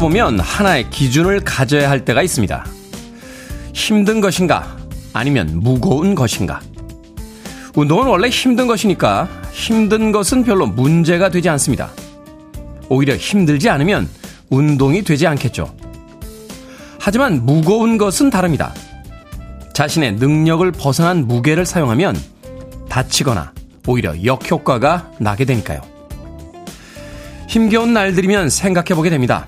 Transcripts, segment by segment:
보면 하나의 기준을 가져야 할 때가 있습니다. 힘든 것인가? 아니면 무거운 것인가? 운동은 원래 힘든 것이니까 힘든 것은 별로 문제가 되지 않습니다. 오히려 힘들지 않으면 운동이 되지 않겠죠. 하지만 무거운 것은 다릅니다. 자신의 능력을 벗어난 무게를 사용하면 다치거나 오히려 역효과가 나게 되니까요. 힘겨운 날들이면 생각해 보게 됩니다.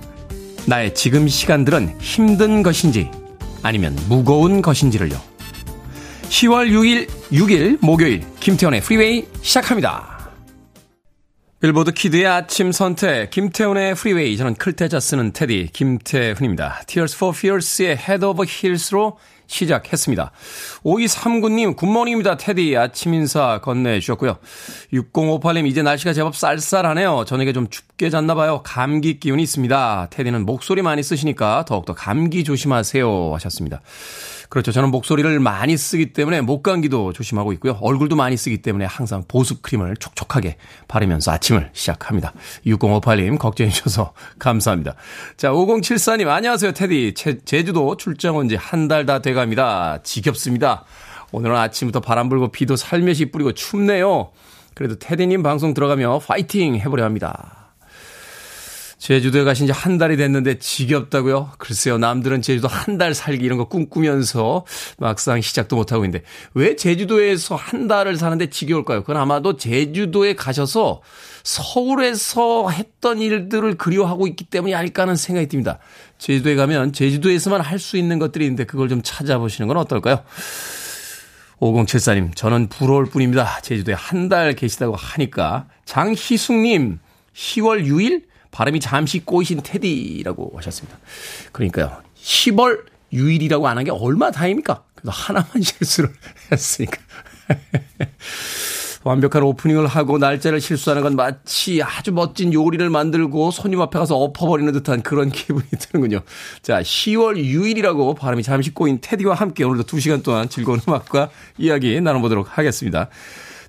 나의 지금 시간들은 힘든 것인지 아니면 무거운 것인지를요. 10월 6일, 6일 목요일 김태훈의 프리웨이 시작합니다. 빌보드 키드의 아침 선택 김태훈의 프리웨이 저는 클 태 자 쓰는 테디 김태훈입니다. Tears for Fears의 Head Over Heels로 시작했습니다. 5239님, Good morning입니다. 테디. 아침 인사 건네주셨고요. 6058님, 이제 날씨가 제법 쌀쌀하네요. 저녁에 좀 춥게 잤나봐요. 감기 기운이 있습니다. 테디는 목소리 많이 쓰시니까 더욱더 감기 조심하세요. 하셨습니다. 그렇죠. 저는 목소리를 많이 쓰기 때문에 목감기도 조심하고 있고요. 얼굴도 많이 쓰기 때문에 항상 보습 크림을 촉촉하게 바르면서 아침을 시작합니다. 6058님 걱정해 주셔서 감사합니다. 자, 5074님 안녕하세요. 테디. 제, 제주도 출장 온 지 한 달 다 돼갑니다. 지겹습니다. 오늘은 아침부터 바람 불고 비도 살며시 뿌리고 춥네요. 그래도 테디님 방송 들어가며 파이팅 해보려 합니다. 제주도에 가신 지 한 달이 됐는데 지겹다고요? 글쎄요, 남들은 제주도 한 달 살기 이런 거 꿈꾸면서 막상 시작도 못하고 있는데 왜 제주도에서 한 달을 사는데 지겨울까요? 그건 아마도 제주도에 가셔서 서울에서 했던 일들을 그리워하고 있기 때문이 아닐까 하는 생각이 듭니다. 제주도에 가면 제주도에서만 할 수 있는 것들이 있는데 그걸 좀 찾아보시는 건 어떨까요? 5074님, 저는 부러울 뿐입니다. 제주도에 한 달 계시다고 하니까. 장희숙님, 10월 6일? 발음이 잠시 꼬이신 테디라고 하셨습니다. 그러니까요. 10월 6일이라고 안 한 게 얼마 다입니까? 그래도 하나만 실수를 했으니까. 완벽한 오프닝을 하고 날짜를 실수하는 건 마치 아주 멋진 요리를 만들고 손님 앞에 가서 엎어버리는 듯한 그런 기분이 드는군요. 자, 10월 6일이라고 발음이 잠시 꼬인 테디와 함께 오늘도 2시간 동안 즐거운 음악과 이야기 나눠보도록 하겠습니다.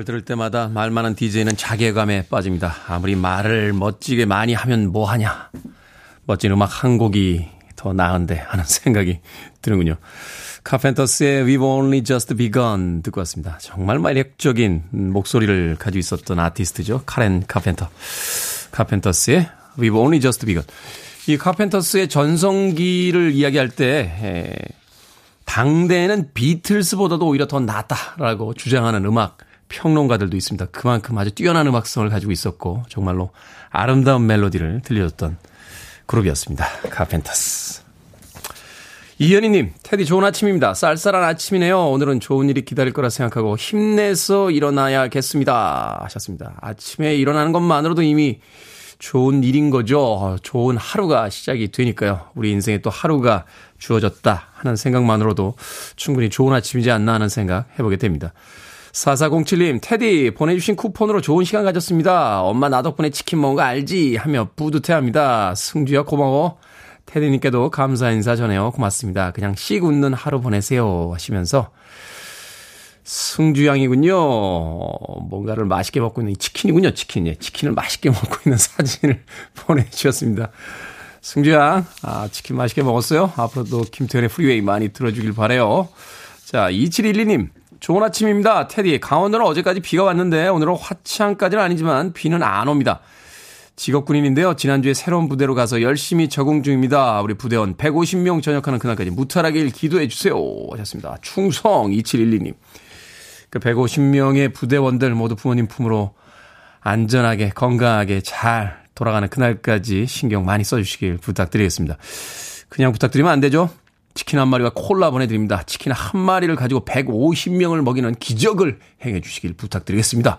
음악을 들을 때마다 말 많은 DJ는 자괴감에 빠집니다. 아무리 말을 멋지게 많이 하면 뭐하냐. 멋진 음악 한 곡이 더 나은데 하는 생각이 드는군요. 카펜터스의 We've Only Just Begun 듣고 왔습니다. 정말 매력적인 목소리를 가지고 있었던 아티스트죠. 카렌 카펜터. 카펜터스의 We've Only Just Begun. 이 카펜터스의 전성기를 이야기할 때 당대에는 비틀스보다도 오히려 더 낫다라고 주장하는 음악 평론가들도 있습니다. 그만큼 아주 뛰어난 음악성을 가지고 있었고 정말로 아름다운 멜로디를 들려줬던 그룹이었습니다. 카펜터스. 이현희님, 테디 좋은 아침입니다. 쌀쌀한 아침이네요. 오늘은 좋은 일이 기다릴 거라 생각하고 힘내서 일어나야겠습니다. 하셨습니다. 아침에 일어나는 것만으로도 이미 좋은 일인 거죠. 좋은 하루가 시작이 되니까요. 우리 인생에 또 하루가 주어졌다 하는 생각만으로도 충분히 좋은 아침이지 않나 하는 생각 해보게 됩니다. 4407님, 테디, 보내주신 쿠폰으로 좋은 시간 가졌습니다. 엄마 나 덕분에 치킨 먹은 거 알지? 하며 뿌듯해 합니다. 승주야, 고마워. 테디님께도 감사 인사 전해요. 고맙습니다. 그냥 씩 웃는 하루 보내세요. 하시면서 승주 양이군요. 뭔가를 맛있게 먹고 있는 치킨이군요. 치킨. 예, 치킨을 맛있게 먹고 있는 사진을 보내주셨습니다. 승주 양, 아, 치킨 맛있게 먹었어요? 앞으로도 김태훈의 프리웨이 많이 들어주길 바래요 자, 2712님. 좋은 아침입니다. 테디. 강원도는 어제까지 비가 왔는데 오늘은 화창까지는 아니지만 비는 안 옵니다. 직업 군인인데요. 지난주에 새로운 부대로 가서 열심히 적응 중입니다. 우리 부대원 150명 전역하는 그날까지 무탈하길 기도해 주세요. 하셨습니다. 충성 2712님. 그 150명의 부대원들 모두 부모님 품으로 안전하게 건강하게 잘 돌아가는 그날까지 신경 많이 써주시길 부탁드리겠습니다. 그냥 부탁드리면 안 되죠? 치킨 한 마리와 콜라 보내드립니다. 치킨 한 마리를 가지고 150명을 먹이는 기적을 행해 주시길 부탁드리겠습니다.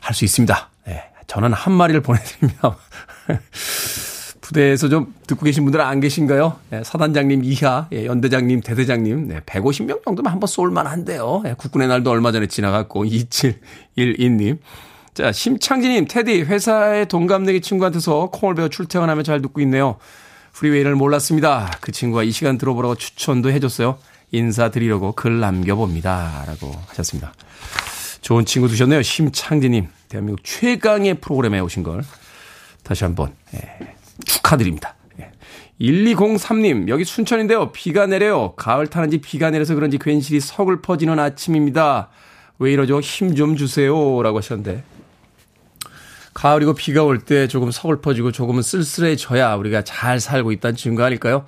할 수 있습니다. 네, 저는 한 마리를 보내드립니다. 부대에서 좀 듣고 계신 분들은 안 계신가요? 네, 사단장님 이하, 예, 연대장님, 대대장님, 네, 150명 정도면 한번 쏠만 한데요. 예, 국군의 날도 얼마 전에 지나갔고, 2712님. 자, 심창진님, 테디, 회사의 동갑내기 친구한테서 콩을 배워 출퇴근하며 잘 듣고 있네요. 프리웨이를 몰랐습니다. 그 친구가 이 시간 들어보라고 추천도 해줬어요. 인사드리려고 글 남겨봅니다. 라고 하셨습니다. 좋은 친구 두셨네요. 심창진님. 대한민국 최강의 프로그램에 오신 걸 다시 한번 예, 축하드립니다. 예. 1203님, 여기 순천인데요. 비가 내려요. 가을 타는지 비가 내려서 그런지 괜시리 서글퍼지는 아침입니다. 왜 이러죠? 힘 좀 주세요. 라고 하셨는데. 가을이고 비가 올 때 조금 서글퍼지고 조금은 쓸쓸해져야 우리가 잘 살고 있다는 증거 아닐까요?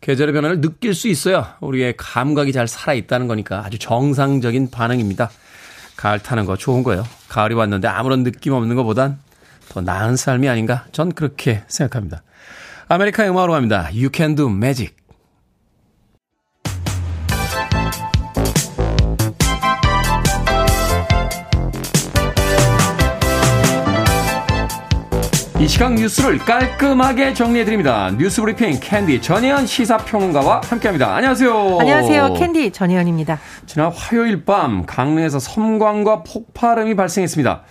계절의 변화를 느낄 수 있어야 우리의 감각이 잘 살아있다는 거니까 아주 정상적인 반응입니다. 가을 타는 거 좋은 거예요. 가을이 왔는데 아무런 느낌 없는 것보단 더 나은 삶이 아닌가? 전 그렇게 생각합니다. 아메리카 음악으로 갑니다. You can do magic. 이 시각 뉴스를 깔끔하게 정리해드립니다. 뉴스 브리핑 캔디 전혜연 시사평론가와 함께합니다. 안녕하세요. 안녕하세요. 캔디 전혜연입니다. 지난 화요일 밤 강릉에서 섬광과 폭발음이 발생했습니다.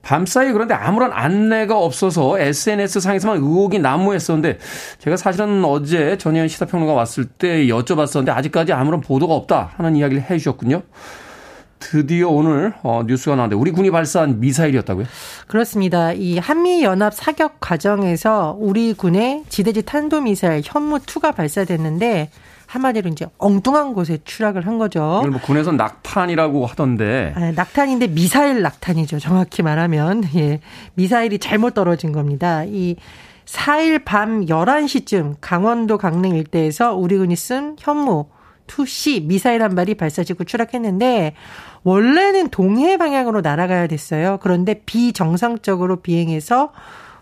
밤사이 그런데 아무런 안내가 없어서 SNS 상에서만 의혹이 난무했었는데 제가 사실은 어제 전혜연 시사평론가 왔을 때 여쭤봤었는데 아직까지 아무런 보도가 없다 하는 이야기를 해 주셨군요. 드디어 오늘 어, 뉴스가 나왔는데 우리 군이 발사한 미사일이었다고요? 그렇습니다. 이 한미 연합 사격 과정에서 우리 군의 지대지 탄도 미사일 현무 2가 발사됐는데 한마디로 이제 엉뚱한 곳에 추락을 한 거죠. 뭐 군에서 낙탄이라고 하던데. 아, 낙탄인데 미사일 낙탄이죠. 정확히 말하면 예, 미사일이 잘못 떨어진 겁니다. 이 4일 밤 11시쯤 강원도 강릉 일대에서 우리 군이 쓴 현무 2C 미사일 한 발이 발사지고 추락했는데 원래는 동해 방향으로 날아가야 됐어요. 그런데 비정상적으로 비행해서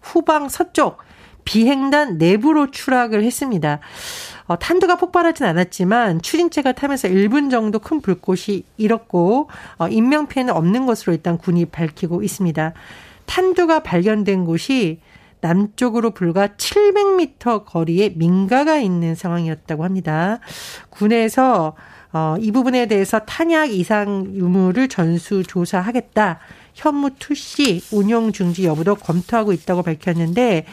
후방 서쪽 비행단 내부로 추락을 했습니다. 어, 탄두가 폭발하진 않았지만 추진체가 타면서 1분 정도 큰 불꽃이 일었고 어, 인명 피해는 없는 것으로 일단 군이 밝히고 있습니다. 탄두가 발견된 곳이 남쪽으로 불과 700m 거리에 민가가 있는 상황이었다고 합니다. 군에서 어, 이 부분에 대해서 탄약 이상 유무를 전수 조사하겠다. 현무 투시 운용 중지 여부도 검토하고 있다고 밝혔는데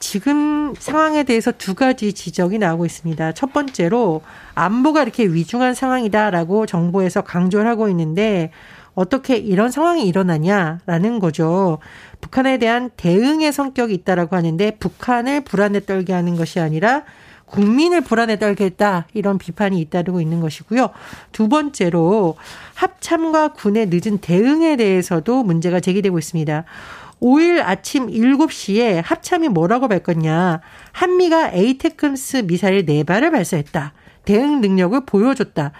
지금 상황에 대해서 두 가지 지적이 나오고 있습니다. 첫 번째로 안보가 이렇게 위중한 상황이다라고 정부에서 강조를 하고 있는데 어떻게 이런 상황이 일어나냐라는 거죠. 북한에 대한 대응의 성격이 있다라고 하는데 북한을 불안에 떨게 하는 것이 아니라 국민을 불안에 떨게 했다. 이런 비판이 잇따르고 있는 것이고요. 두 번째로 합참과 군의 늦은 대응에 대해서도 문제가 제기되고 있습니다. 5일 아침 7시에 합참이 뭐라고 밝혔냐. 한미가 에이테크스 미사일 4발을 발사했다. 대응 능력을 보여줬다.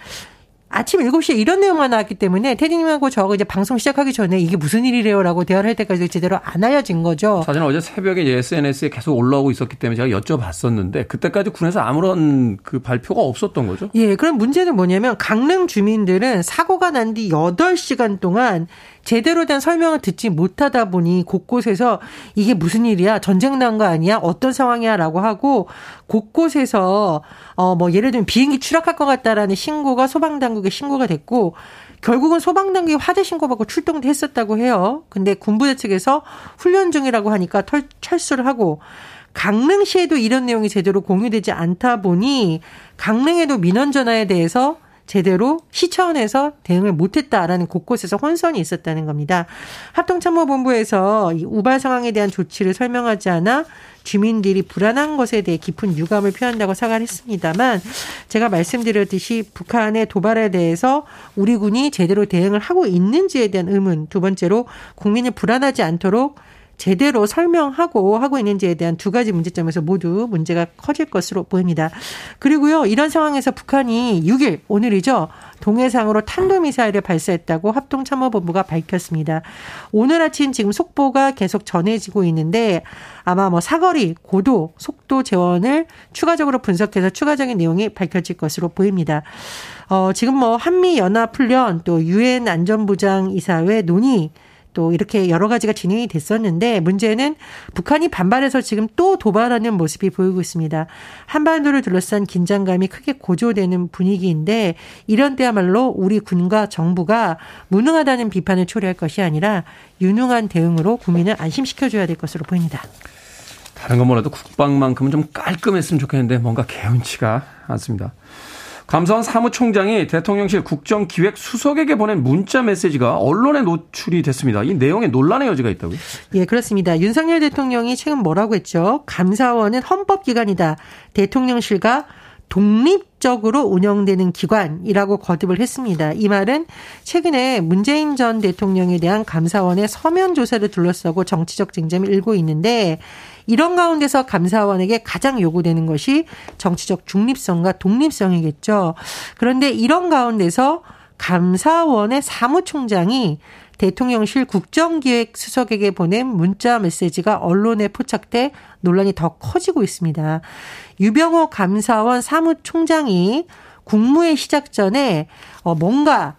아침 7시에 이런 내용만 나왔기 때문에 테디님하고 저하고 이제 방송 시작하기 전에 이게 무슨 일이래요라고 대화를 할 때까지 제대로 안 알려진 거죠. 사실은 어제 새벽에 SNS에 계속 올라오고 있었기 때문에 제가 여쭤봤었는데 그때까지 군에서 아무런 그 발표가 없었던 거죠. 예, 그럼 문제는 뭐냐면 강릉 주민들은 사고가 난 뒤 8시간 동안 제대로 된 설명을 듣지 못하다 보니 곳곳에서 이게 무슨 일이야? 전쟁 난 거 아니야? 어떤 상황이야? 라고 하고 곳곳에서 어 뭐 예를 들면 비행기 추락할 것 같다라는 신고가 소방 당국에 신고가 됐고 결국은 소방당국이 화재 신고받고 출동도 했었다고 해요. 근데 군부대 측에서 훈련 중이라고 하니까 털, 철수를 하고 강릉시에도 이런 내용이 제대로 공유되지 않다 보니 강릉에도 민원 전화에 대해서 제대로 시 차원에서 대응을 못했다라는 곳곳에서 혼선이 있었다는 겁니다. 합동참모본부에서 이 우발 상황에 대한 조치를 설명하지 않아 주민들이 불안한 것에 대해 깊은 유감을 표한다고 사과를 했습니다만 제가 말씀드렸듯이 북한의 도발에 대해서 우리 군이 제대로 대응을 하고 있는지에 대한 의문 두 번째로 국민을 불안하지 않도록 제대로 설명하고 하고 있는지에 대한 두 가지 문제점에서 모두 문제가 커질 것으로 보입니다. 그리고요, 이런 상황에서 북한이 6일, 오늘이죠. 동해상으로 탄도미사일을 발사했다고 합동참모본부가 밝혔습니다. 오늘 아침 지금 속보가 계속 전해지고 있는데 아마 뭐 사거리, 고도, 속도 재원을 추가적으로 분석해서 추가적인 내용이 밝혀질 것으로 보입니다. 어, 지금 뭐 한미 연합 훈련 또 유엔 안전보장 이사회 논의 또 이렇게 여러 가지가 진행이 됐었는데 문제는 북한이 반발해서 지금 또 도발하는 모습이 보이고 있습니다. 한반도를 둘러싼 긴장감이 크게 고조되는 분위기인데 이런 때야말로 우리 군과 정부가 무능하다는 비판을 초래할 것이 아니라 유능한 대응으로 국민을 안심시켜줘야 될 것으로 보입니다. 다른 건 몰라도 국방만큼은 좀 깔끔했으면 좋겠는데 뭔가 개운치가 않습니다. 감사원 사무총장이 대통령실 국정기획 수석에게 보낸 문자 메시지가 언론에 노출이 됐습니다. 이 내용에 논란의 여지가 있다고요? 예, 그렇습니다. 윤석열 대통령이 최근 뭐라고 했죠? 감사원은 헌법기관이다. 대통령실과 독립적으로 운영되는 기관이라고 거듭을 했습니다. 이 말은 최근에 문재인 전 대통령에 대한 감사원의 서면 조사를 둘러싸고 정치적 쟁점이 일고 있는데 이런 가운데서 감사원에게 가장 요구되는 것이 정치적 중립성과 독립성이겠죠. 그런데 이런 가운데서 감사원의 사무총장이 대통령실 국정기획 수석에게 보낸 문자 메시지가 언론에 포착돼 논란이 더 커지고 있습니다. 유병호 감사원 사무총장이 국무회 시작 전에 어 뭔가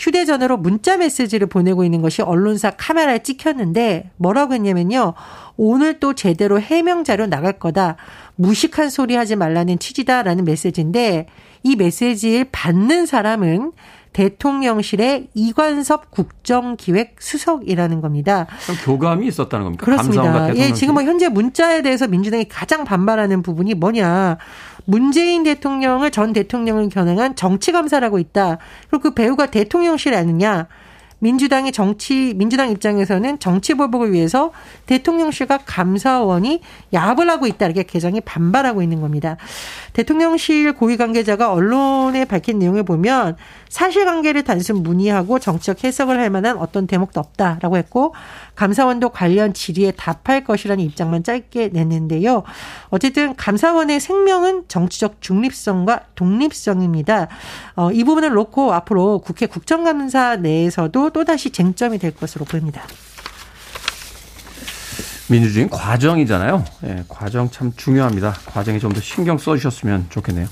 휴대전화로 문자 메시지를 보내고 있는 것이 언론사 카메라에 찍혔는데 뭐라고 했냐면요. 오늘 또 제대로 해명 자료 나갈 거다. 무식한 소리 하지 말라는 취지다라는 메시지인데 이 메시지를 받는 사람은 대통령실의 이관섭 국정기획 수석이라는 겁니다. 교감이 있었다는 겁니까? 그렇습니다. 예, 지금 뭐 현재 문자에 대해서 민주당이 가장 반발하는 부분이 뭐냐. 문재인 대통령을 전 대통령을 겨냥한 정치감사라고 있다. 그리고 그 배우가 대통령실 아니냐. 민주당의 정치 민주당 입장에서는 정치 보복을 위해서 대통령실과 감사원이 야합을 하고 있다 이렇게 개정이 반발하고 있는 겁니다. 대통령실 고위 관계자가 언론에 밝힌 내용을 보면 사실관계를 단순 문의하고 정치적 해석을 할 만한 어떤 대목도 없다라고 했고 감사원도 관련 질의에 답할 것이라는 입장만 짧게 냈는데요. 어쨌든 감사원의 생명은 정치적 중립성과 독립성입니다. 어, 이 부분을 놓고 앞으로 국회 국정감사 내에서도 또다시 쟁점이 될 것으로 보입니다. 민주주의는 과정이잖아요. 예, 과정 참 중요합니다. 과정에 좀 더 신경 써주셨으면 좋겠네요.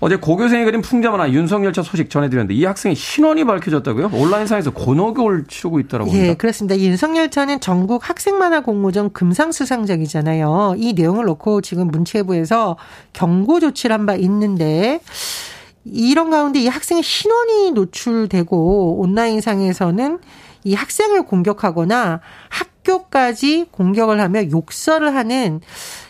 어제 고교생이 그린 풍자만화 윤석열차 소식 전해드렸는데 이 학생의 신원이 밝혀졌다고요? 온라인상에서 곤혹을 치르고 있다라고 합니다. 예, 그렇습니다. 윤석열차는 전국 학생만화 공모전 금상수상작이잖아요. 이 내용을 놓고 지금 문체부에서 경고 조치를 한 바 있는데 이런 가운데 이 학생의 신원이 노출되고 온라인상에서는 이 학생을 공격하거나 학 교까지 공격을 하며 욕설을 하는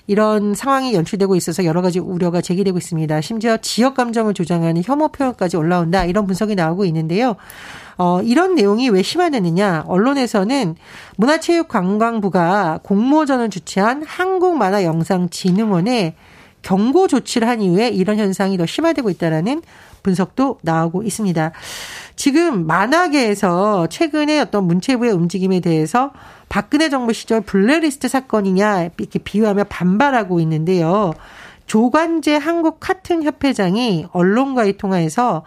이런 상황이 연출되고 있어서 여러 가지 우려가 제기되고 있습니다. 심지어 지역 감정을 조장하는 혐오 표현까지 올라온다 이런 분석이 나오고 있는데요. 어, 이런 내용이 왜 심화되느냐? 언론에서는 문화체육관광부가 공모전을 주최한 한국만화영상진흥원에 경고 조치를 한 이후에 이런 현상이 더 심화되고 있다라는 분석도 나오고 있습니다. 지금 만화계에서 최근에 어떤 문체부의 움직임에 대해서 박근혜 정부 시절 블랙리스트 사건이냐 이렇게 비유하며 반발하고 있는데요. 조관재 한국 카툰 협회장이 언론과의 통화에서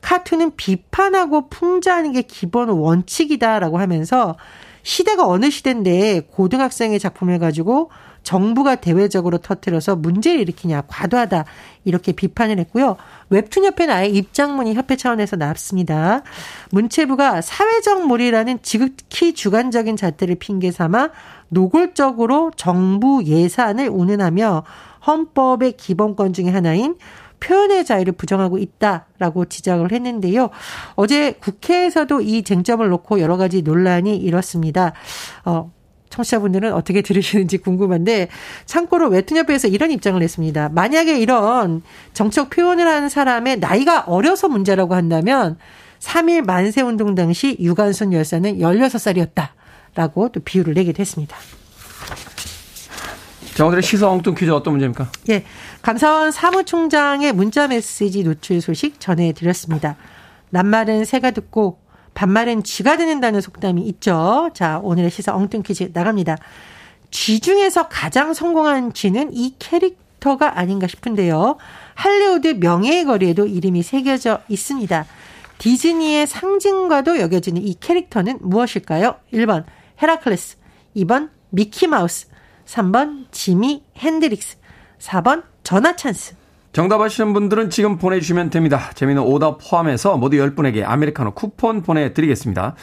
카툰은 비판하고 풍자하는 게 기본 원칙이다라고 하면서 시대가 어느 시대인데 고등학생의 작품을 가지고 정부가 대외적으로 터뜨려서 문제를 일으키냐 과도하다 이렇게 비판을 했고요. 웹툰 협회는 아예 입장문이 협회 차원에서 나왔습니다. 문체부가 사회적 몰이라는 지극히 주관적인 잣대를 핑계 삼아 노골적으로 정부 예산을 운운하며 헌법의 기본권 중의 하나인 표현의 자유를 부정하고 있다라고 지적을 했는데요. 어제 국회에서도 이 쟁점을 놓고 여러 가지 논란이 일었습니다. 어, 청취자분들은 어떻게 들으시는지 궁금한데 참고로 웹툰협회에서 이런 입장을 냈습니다. 만약에 이런 정책 표현을 하는 사람의 나이가 어려서 문제라고 한다면 3일 만세 운동 당시 유관순 열사는 16살이었다 라고 또 비유를 내기도 했습니다. 자, 오늘의 시사 엉뚱 퀴즈 어떤 문제입니까? 예. 감사원 사무총장의 문자 메시지 노출 소식 전해드렸습니다. 낱말은 새가 듣고 반말엔 쥐가 되는다는 속담이 있죠. 자, 오늘의 시사 엉뚱 퀴즈 나갑니다. 쥐 중에서 가장 성공한 쥐는 이 캐릭터가 아닌가 싶은데요. 할리우드 명예의 거리에도 이름이 새겨져 있습니다. 디즈니의 상징과도 여겨지는 이 캐릭터는 무엇일까요? 1번 헤라클레스, 2번 미키마우스, 3번 지미 핸드릭스, 4번 전화 찬스. 정답 아시는 분들은 지금 보내주시면 됩니다. 재미있는 오답 포함해서 모두 10분에게 아메리카노 쿠폰 보내드리겠습니다.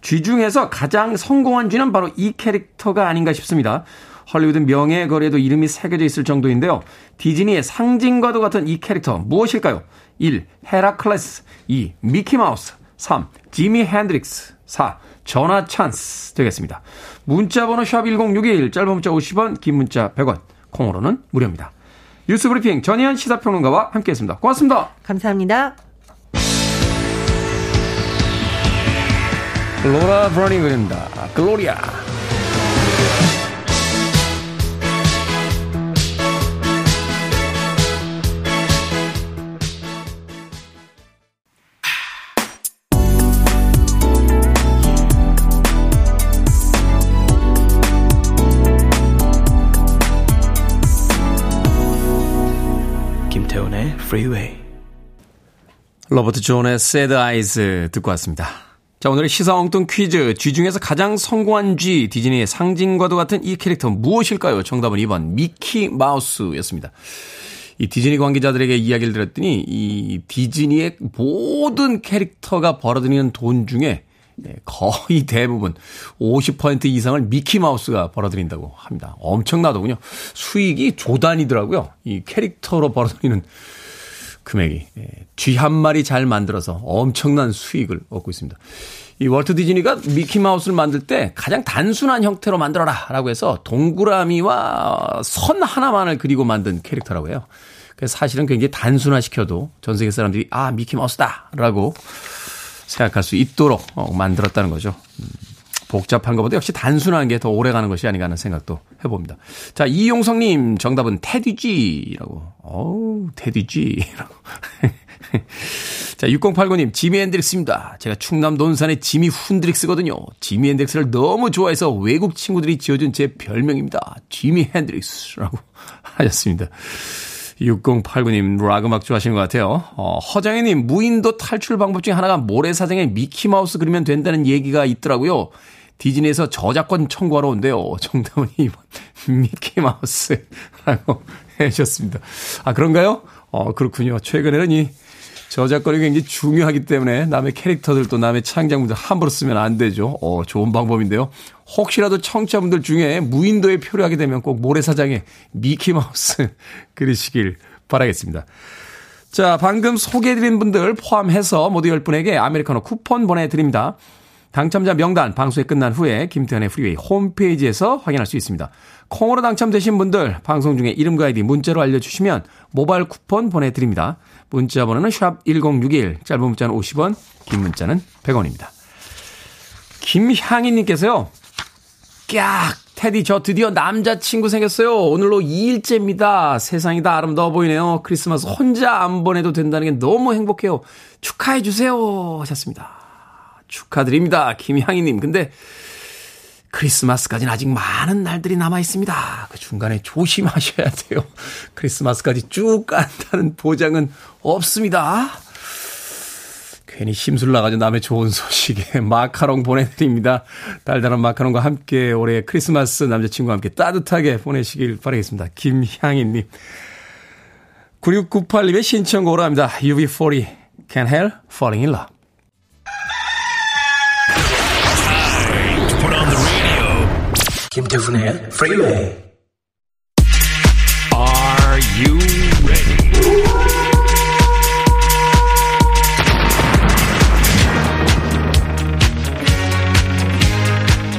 쥐 중에서 가장 성공한 쥐는 바로 이 캐릭터가 아닌가 싶습니다. 헐리우드 명예의 거리에도 이름이 새겨져 있을 정도인데요. 디즈니의 상징과도 같은 이 캐릭터 무엇일까요? 1. 헤라클레스 2. 미키마우스 3. 지미 핸드릭스 4. 전화 찬스 되겠습니다. 문자 번호 샵 1061 짧은 문자 50원 긴 문자 100원 콩으로는 무료입니다. 뉴스 브리핑 전혜연 시사평론가와 함께했습니다. 고맙습니다. 감사합니다. 로라 브러닝 그립니다. 글로리아. 김태훈의 Freeway. 로버트 존의 Sad Eyes 듣고 왔습니다. 자, 오늘의 시사 엉뚱 퀴즈. 쥐 중에서 가장 성공한 쥐, 디즈니의 상징과도 같은 이 캐릭터 무엇일까요? 정답은 2번, 미키 마우스였습니다. 이 디즈니 관계자들에게 이야기를 들었더니 이 디즈니의 모든 캐릭터가 벌어들이는 돈 중에 네, 거의 대부분 50% 이상을 미키마우스가 벌어들인다고 합니다. 엄청나더군요. 수익이 조단이더라고요. 이 캐릭터로 벌어들이는 금액이. 예, 쥐한 마리 잘 만들어서 엄청난 수익을 얻고 있습니다. 이 월트 디즈니가 미키마우스를 만들 때 가장 단순한 형태로 만들어라 라고 해서 동그라미와 선 하나만을 그리고 만든 캐릭터라고 해요. 그래서 사실은 굉장히 단순화시켜도 전 세계 사람들이 아, 미키마우스다! 라고 생각할 수 있도록 어, 만들었다는 거죠. 음, 복잡한 것보다 역시 단순한 게 더 오래 가는 것이 아닌가 하는 생각도 해봅니다. 자, 이용성님, 정답은 테디지라고. 어우, 테디지라고. 자, 6089님, 지미 핸드릭스입니다. 제가 충남 논산의 지미 훈드릭스거든요. 지미 핸드릭스를 너무 좋아해서 외국 친구들이 지어준 제 별명입니다. 지미 핸드릭스라고 하셨습니다. 6089님 락 음악 좋아하시는 것 같아요. 어, 허정혜님 무인도 탈출 방법 중에 하나가 모래사장에 미키마우스 그리면 된다는 얘기가 있더라고요. 디즈니에서 저작권 청구하러 온대요. 정답은 2번 미키마우스라고 해주셨습니다. 아 그런가요? 어 그렇군요. 최근에는 이 저작권이 굉장히 중요하기 때문에 남의 캐릭터들도 남의 창작물들 함부로 쓰면 안 되죠. 어, 좋은 방법인데요. 혹시라도 청취자분들 중에 무인도에 표류하게 되면 꼭 모래사장에 미키마우스 그리시길 바라겠습니다. 자, 방금 소개해드린 분들 포함해서 모두 10분에게 아메리카노 쿠폰 보내드립니다. 당첨자 명단 방송이 끝난 후에 김태훈의 프리웨이 홈페이지에서 확인할 수 있습니다. 콩으로 당첨되신 분들 방송 중에 이름과 아이디 문자로 알려주시면 모바일 쿠폰 보내드립니다. 문자 번호는 샵 1061, 짧은 문자는 50원, 긴 문자는 100원입니다. 김향희 님께서요. 깍! 테디, 저 드디어 남자친구 생겼어요. 오늘로 2일째입니다. 세상이 다 아름다워 보이네요. 크리스마스 혼자 안 보내도 된다는 게 너무 행복해요. 축하해 주세요. 하셨습니다. 축하드립니다. 김향희님. 근데 크리스마스까지는 아직 많은 날들이 남아 있습니다. 그 중간에 조심하셔야 돼요. 크리스마스까지 쭉 간다는 보장은 없습니다. 괜히 심술 나가지고 남의 좋은 소식에 마카롱 보내드립니다. 달달한 마카롱과 함께 올해 크리스마스 남자친구와 함께 따뜻하게 보내시길 바라겠습니다. 김향희님. 9698님의 신청곡으로 합니다. UB40 Can't Help Falling in Love. 김태훈의 프리웨이 Are you ready?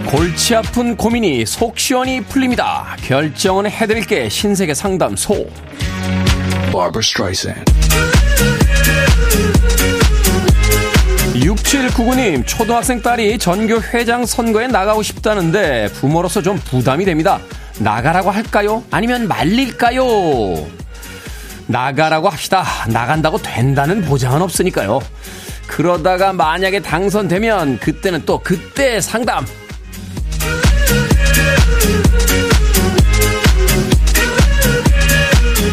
골치 아픈 고민이 속 시원히 풀립니다. 결정은 해드릴게 신세계 상담소. Barbara Streisand. 6799님, 초등학생 딸이 전교 회장 선거에 나가고 싶다는데 부모로서 좀 부담이 됩니다. 나가라고 할까요? 아니면 말릴까요? 나가라고 합시다. 나간다고 된다는 보장은 없으니까요. 그러다가 만약에 당선되면 그때는 또 그때 상담.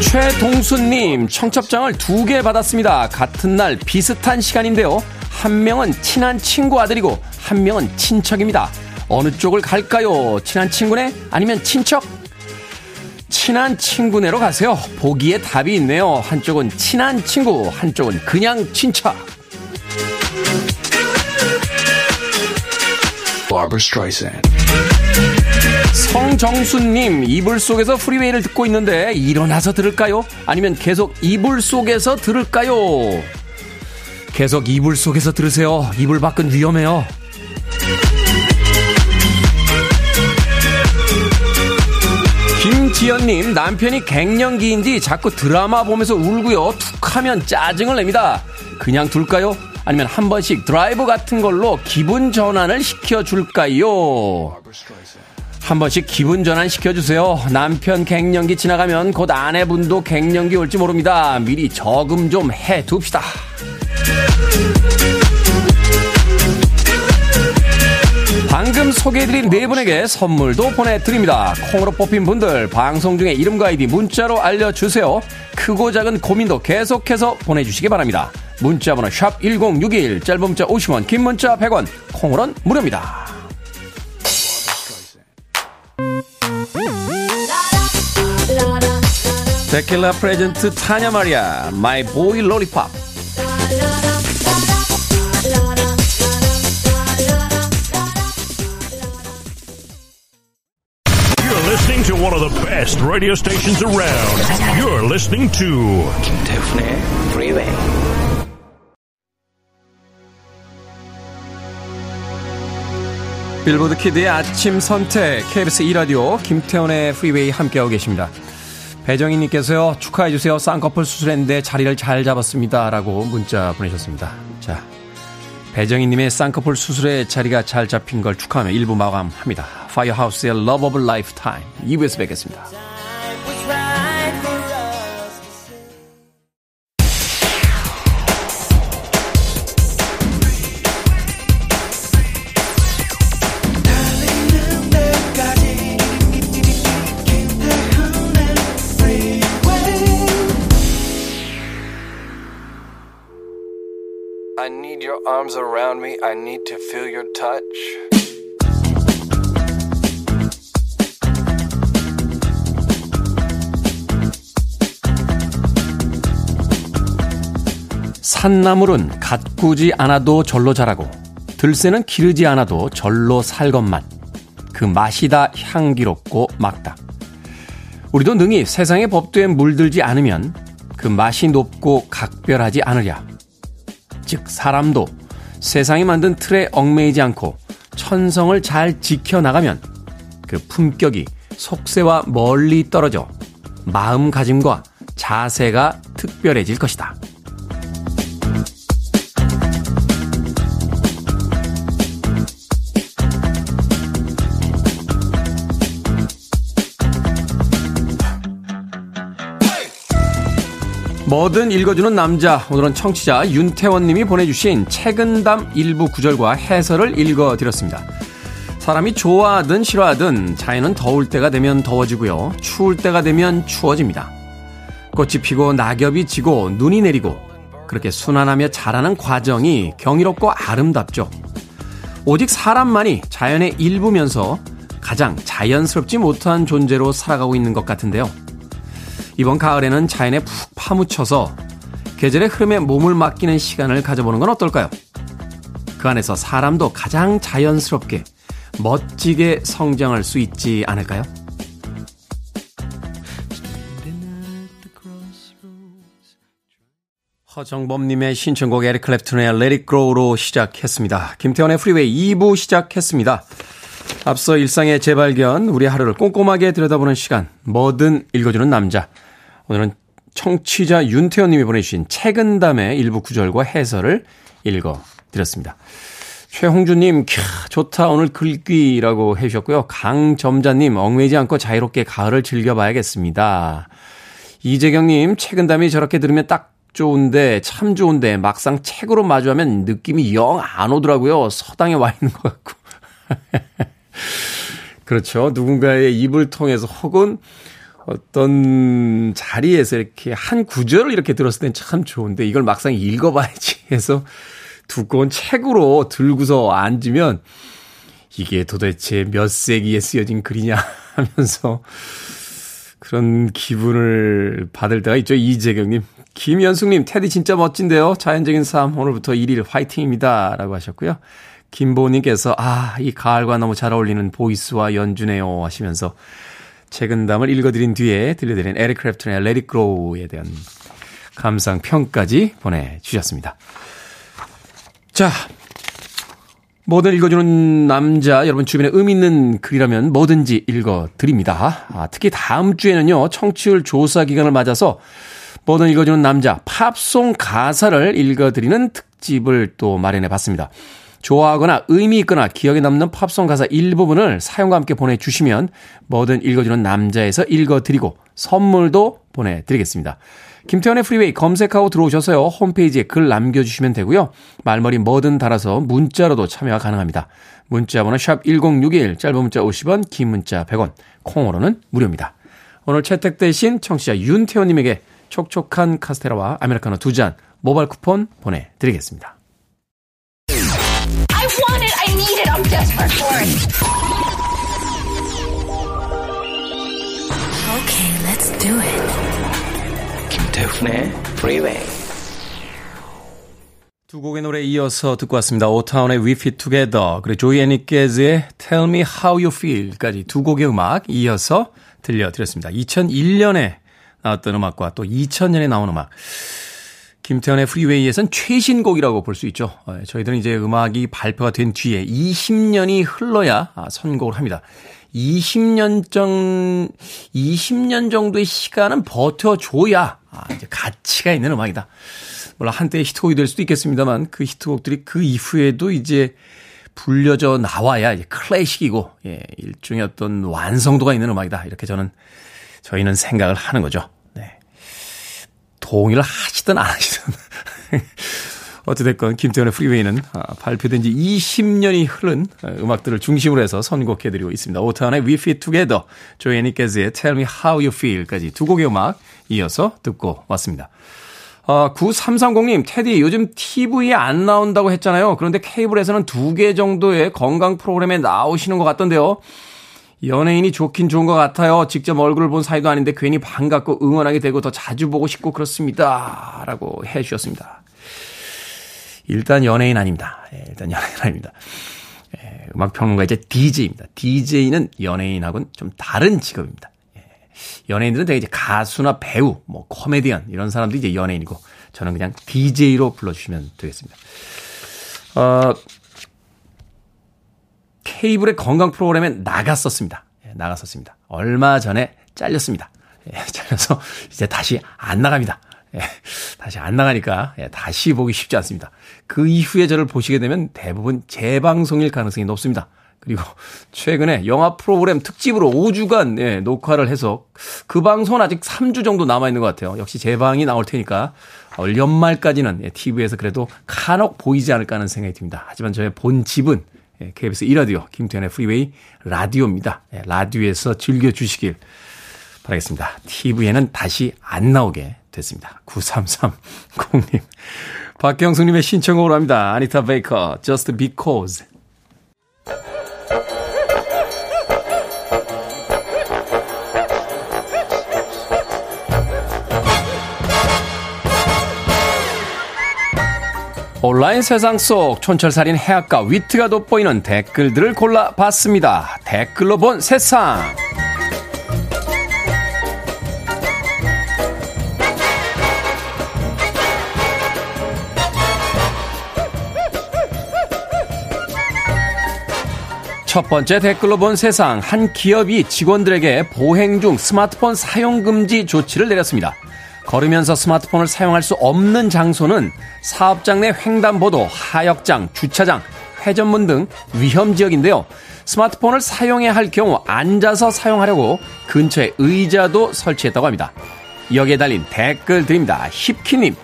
최동수님, 청첩장을 두 개 받았습니다. 같은 날 비슷한 시간인데요. 한 명은 친한 친구 아들이고, 한 명은 친척입니다. 어느 쪽을 갈까요? 친한 친구네? 아니면 친척? 친한 친구네로 가세요. 보기에 답이 있네요. 한쪽은 친한 친구, 한쪽은 그냥 친척. 성정수님, 이불 속에서 프리웨이를 듣고 있는데 일어나서 들을까요? 아니면 계속 이불 속에서 들을까요? 계속 이불 속에서 들으세요. 이불 밖은 위험해요. 김지연님, 남편이 갱년기인지 자꾸 드라마 보면서 울고요. 툭 하면 짜증을 냅니다. 그냥 둘까요? 아니면 한 번씩 드라이브 같은 걸로 기분 전환을 시켜줄까요? 한 번씩 기분 전환 시켜주세요. 남편 갱년기 지나가면 곧 아내분도 갱년기 올지 모릅니다. 미리 저금 좀 해 둡시다. 방금 소개해드린 네 분에게 선물도 보내드립니다. 콩으로 뽑힌 분들 방송 중에 이름과 아이디 문자로 알려주세요. 크고 작은 고민도 계속해서 보내주시기 바랍니다. 문자번호 샵 1061, 짧은 문자 50원, 긴 문자 100원, 콩으로는 무료입니다. 데킬라 프레젠트 타냐 마리아, 마이 보이 로리팝. Listening to one of the best radio stations around. You're listening to 김태훈의 Freeway. 빌보드 키드의 아침 선택 KBS 2라디오 김태훈의 Freeway 함께하고 계십니다. 배정희님께서요 축하해주세요 쌍꺼풀 수술했는데 자리를 잘 잡았습니다 라고 문자 보내셨습니다. 자 배정희님의 쌍꺼풀 수술의 자리가 잘 잡힌 걸 축하하며 1부 마감합니다. 파이어하우스의 of Lifetime 2부에서 뵙겠습니다. Arms around me. I need to feel your touch. 산나물은 가꾸지 않아도 절로 자라고 들새는 기르지 않아도 절로 살것만 그 맛이 다 향기롭고 막다. 우리도 능히 세상의 법도에 물들지 않으면 그 맛이 높고 각별하지 않으랴. 즉 사람도 세상이 만든 틀에 얽매이지 않고 천성을 잘 지켜나가면 그 품격이 속세와 멀리 떨어져 마음가짐과 자세가 특별해질 것이다. 뭐든 읽어주는 남자. 오늘은 청취자 윤태원 님이 보내주신 책은담 일부 구절과 해설을 읽어드렸습니다. 사람이 좋아하든 싫어하든 자연은 더울 때가 되면 더워지고요. 추울 때가 되면 추워집니다. 꽃이 피고 낙엽이 지고 눈이 내리고 그렇게 순환하며 자라는 과정이 경이롭고 아름답죠. 오직 사람만이 자연의 일부면서 가장 자연스럽지 못한 존재로 살아가고 있는 것 같은데요. 이번 가을에는 자연에 푹 파묻혀서 계절의 흐름에 몸을 맡기는 시간을 가져보는 건 어떨까요? 그 안에서 사람도 가장 자연스럽게 멋지게 성장할 수 있지 않을까요? 허정범님의 신청곡 에릭 클랩튼의 Let It Grow로 시작했습니다. 김태훈의 프리웨이 2부 시작했습니다. 앞서 일상의 재발견, 우리 하루를 꼼꼼하게 들여다보는 시간, 뭐든 읽어주는 남자. 오늘은 청취자 윤태현 님이 보내주신 책은담의 일부 구절과 해설을 읽어드렸습니다. 최홍주님, 캬, 좋다, 오늘 글귀라고 해주셨고요. 강점자님, 얽매이지 않고 자유롭게 가을을 즐겨봐야겠습니다. 이재경님, 책은담이 저렇게 들으면 딱 좋은데, 참 좋은데, 막상 책으로 마주하면 느낌이 영 안 오더라고요. 서당에 와 있는 것 같고. 그렇죠. 누군가의 입을 통해서 혹은 어떤 자리에서 이렇게 한 구절을 이렇게 들었을 땐 참 좋은데 이걸 막상 읽어봐야지 해서 두꺼운 책으로 들고서 앉으면 이게 도대체 몇 세기에 쓰여진 글이냐 하면서 그런 기분을 받을 때가 있죠. 이재경님. 김연숙님, 테디 진짜 멋진데요. 자연적인 삶, 오늘부터 1일 화이팅입니다. 라고 하셨고요. 김보님께서, 아, 이 가을과 너무 잘 어울리는 보이스와 연주네요. 하시면서 책은담을 읽어드린 뒤에 들려드린 에릭 클랩튼의 Let It Grow에 대한 감상 평까지 보내주셨습니다. 자, 뭐든 읽어주는 남자, 여러분 주변에 의미 있는 글이라면 뭐든지 읽어드립니다. 아, 특히 다음 주에는요, 청취율 조사 기간을 맞아서 뭐든 읽어주는 남자, 팝송 가사를 읽어드리는 특집을 또 마련해 봤습니다. 좋아하거나 의미 있거나 기억에 남는 팝송 가사 일부분을 사연과 함께 보내주시면 뭐든 읽어주는 남자에서 읽어드리고 선물도 보내드리겠습니다. 김태훈의 프리웨이 검색하고 들어오셔서요. 홈페이지에 글 남겨주시면 되고요. 말머리 뭐든 달아서 문자로도 참여가 가능합니다. 문자 번호 샵 1061, 짧은 문자 50원, 긴 문자 100원, 콩으로는 무료입니다. 오늘 채택되신 청취자 윤태현님에게 촉촉한 카스테라와 아메리카노 두 잔 모바일 쿠폰 보내드리겠습니다. I need it, I'm desperate for it. Okay, let's do it. 김태훈의 Freeway. 두 곡의 노래 이어서 듣고 왔습니다. 오타운의 We Fit Together 그리고 조이 애니게즈의 Tell Me How You Feel까지 두 곡의 음악 이어서 들려드렸습니다. 2001년에 나왔던 음악과 또 2000년에 나온 음악. 김태현의 프리웨이에선 최신곡이라고 볼 수 있죠. 어, 저희들은 이제 음악이 발표가 된 뒤에 20년이 흘러야 아, 선곡을 합니다. 20년 정, 20년 정도의 시간은 버텨줘야 아, 이제 가치가 있는 음악이다. 물론 한때 히트곡이 될 수도 있겠습니다만 그 히트곡들이 그 이후에도 이제 불려져 나와야 이제 클래식이고 예, 일종의 어떤 완성도가 있는 음악이다. 이렇게 저는 저희는 생각을 하는 거죠. 네. 동의를 하시든 안 하시든. 어찌됐건 김태현의 프리웨이는 아, 발표된 지 20년이 흐른 아, 음악들을 중심으로 해서 선곡해드리고 있습니다. 오타운의 We Fit Together, 조애니 게즈의 Tell Me How You Feel까지 두 곡의 음악 이어서 듣고 왔습니다. 어, 9330님, 테디, 요즘 TV에 안 나온다고 했잖아요. 그런데 케이블에서는 두 개 정도의 건강 프로그램에 나오시는 것 같던데요. 연예인이 좋긴 좋은 것 같아요. 직접 얼굴을 본 사이도 아닌데 괜히 반갑고 응원하게 되고 더 자주 보고 싶고 그렇습니다. 라고 해 주셨습니다. 일단 연예인 아닙니다. 예, 일단 연예인 아닙니다. 예, 음악평론가 이제 DJ입니다. DJ는 연예인하고는 좀 다른 직업입니다. 예, 연예인들은 되게 이제 가수나 배우, 뭐 코미디언 이런 사람들이 이제 연예인이고 저는 그냥 DJ로 불러주시면 되겠습니다. 어, 케이블의 건강 프로그램에 나갔었습니다. 예, 나갔었습니다. 얼마 전에 잘렸습니다. 예, 잘려서 이제 다시 안 나갑니다. 예, 다시 안 나가니까 예, 다시 보기 쉽지 않습니다. 그 이후에 저를 보시게 되면 대부분 재방송일 가능성이 높습니다. 그리고 최근에 영화 프로그램 특집으로 5주간 예, 녹화를 해서 그 방송은 아직 3주 정도 남아있는 것 같아요. 역시 재방이 나올 테니까 올 연말까지는 예, TV에서 그래도 간혹 보이지 않을까 하는 생각이 듭니다. 하지만 저의 본 집은 KBS 2라디오 김태훈의 프리웨이 라디오입니다. 예, 라디오에서 즐겨주시길 바라겠습니다. TV에는 다시 안 나오게 됐습니다. 9330님. 박경숙님의 신청곡으로 합니다. 아니타 베이커, Just Because. 온라인 세상 속 촌철살인 해악과 위트가 돋보이는 댓글들을 골라봤습니다. 댓글로 본 세상. 첫 번째 댓글로 본 세상. 한 기업이 직원들에게 보행 중 스마트폰 사용 금지 조치를 내렸습니다. 걸으면서 스마트폰을 사용할 수 없는 장소는 사업장 내 횡단보도, 하역장, 주차장, 회전문 등 위험 지역인데요. 스마트폰을 사용해야 할 경우 앉아서 사용하려고 근처에 의자도 설치했다고 합니다. 여기에 달린 댓글 드립니다. 힙키님,